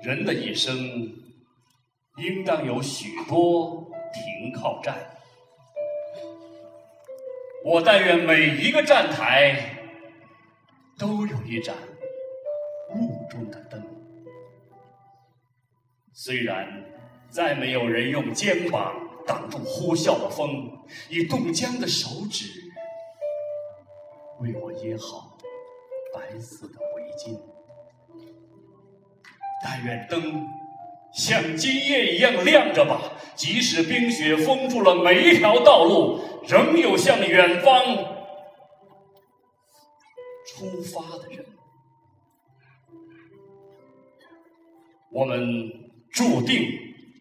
人的一生应当有许多停靠站，我但愿每一个站台都有一盏雾中的灯。虽然再没有人用肩膀挡住呼啸的风，以冻僵的手指为我掖好白色的围巾。但愿灯像今夜一样亮着吧，即使冰雪封住了每一条道路，仍有向远方出发的人。我们注定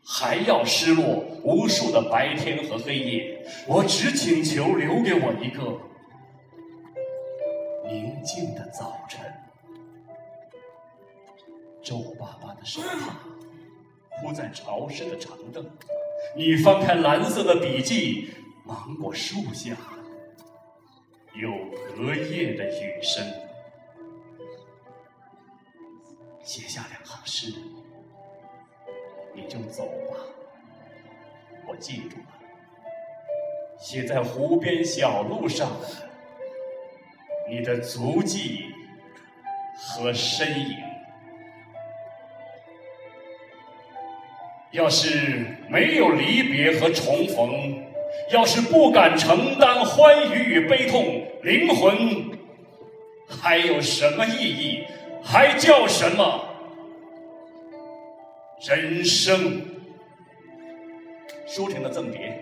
还要失落无数的白天和黑夜，我只请求留给我一个宁静的早晨。皱巴巴的手帕铺在潮湿的长凳，你翻开蓝色的笔记，芒果树下有隔夜的雨声，写下两行诗，你就走吧，我记住了，写在湖边小路上的你的足迹和身影。要是没有离别和重逢，要是不敢承担欢愉与悲痛，灵魂还有什么意义？还叫什么人生？舒婷的赠别，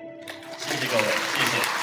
谢谢各位，谢谢。谢谢。